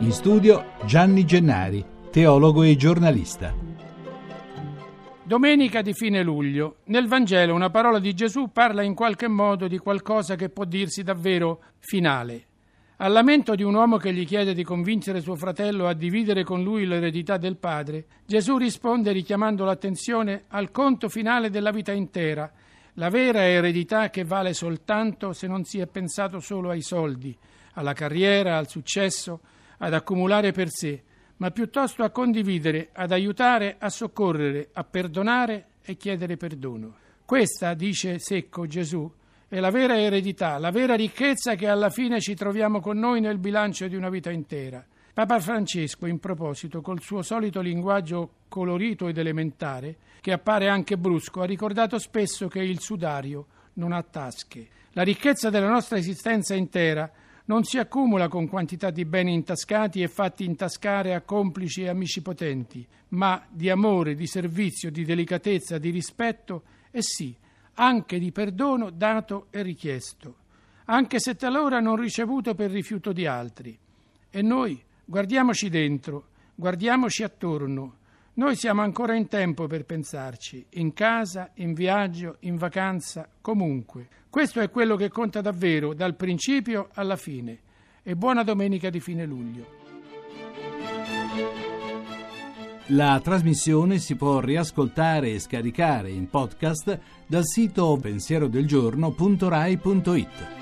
In studio Gianni Gennari, teologo e giornalista. Domenica di fine luglio. Nel Vangelo una parola di Gesù parla in qualche modo di qualcosa che può dirsi davvero finale. Al lamento di un uomo che gli chiede di convincere suo fratello a dividere con lui l'eredità del padre, Gesù risponde richiamando l'attenzione al conto finale della vita intera, la vera eredità che vale soltanto se non si è pensato solo ai soldi, alla carriera, al successo, ad accumulare per sé, ma piuttosto a condividere, ad aiutare, a soccorrere, a perdonare e chiedere perdono. Questa, dice secco Gesù, è la vera eredità, la vera ricchezza che alla fine ci troviamo con noi nel bilancio di una vita intera. Papa Francesco, in proposito, col suo solito linguaggio colorito ed elementare, che appare anche brusco, ha ricordato spesso che il sudario non ha tasche. La ricchezza della nostra esistenza intera non si accumula con quantità di beni intascati e fatti intascare a complici e amici potenti, ma di amore, di servizio, di delicatezza, di rispetto e sì, anche di perdono dato e richiesto, anche se talora non ricevuto per rifiuto di altri. E noi guardiamoci dentro, guardiamoci attorno, noi siamo ancora in tempo per pensarci, in casa, in viaggio, in vacanza, comunque. Questo è quello che conta davvero, dal principio alla fine. E buona domenica di fine luglio. La trasmissione si può riascoltare e scaricare in podcast dal sito pensierodelgiorno.rai.it.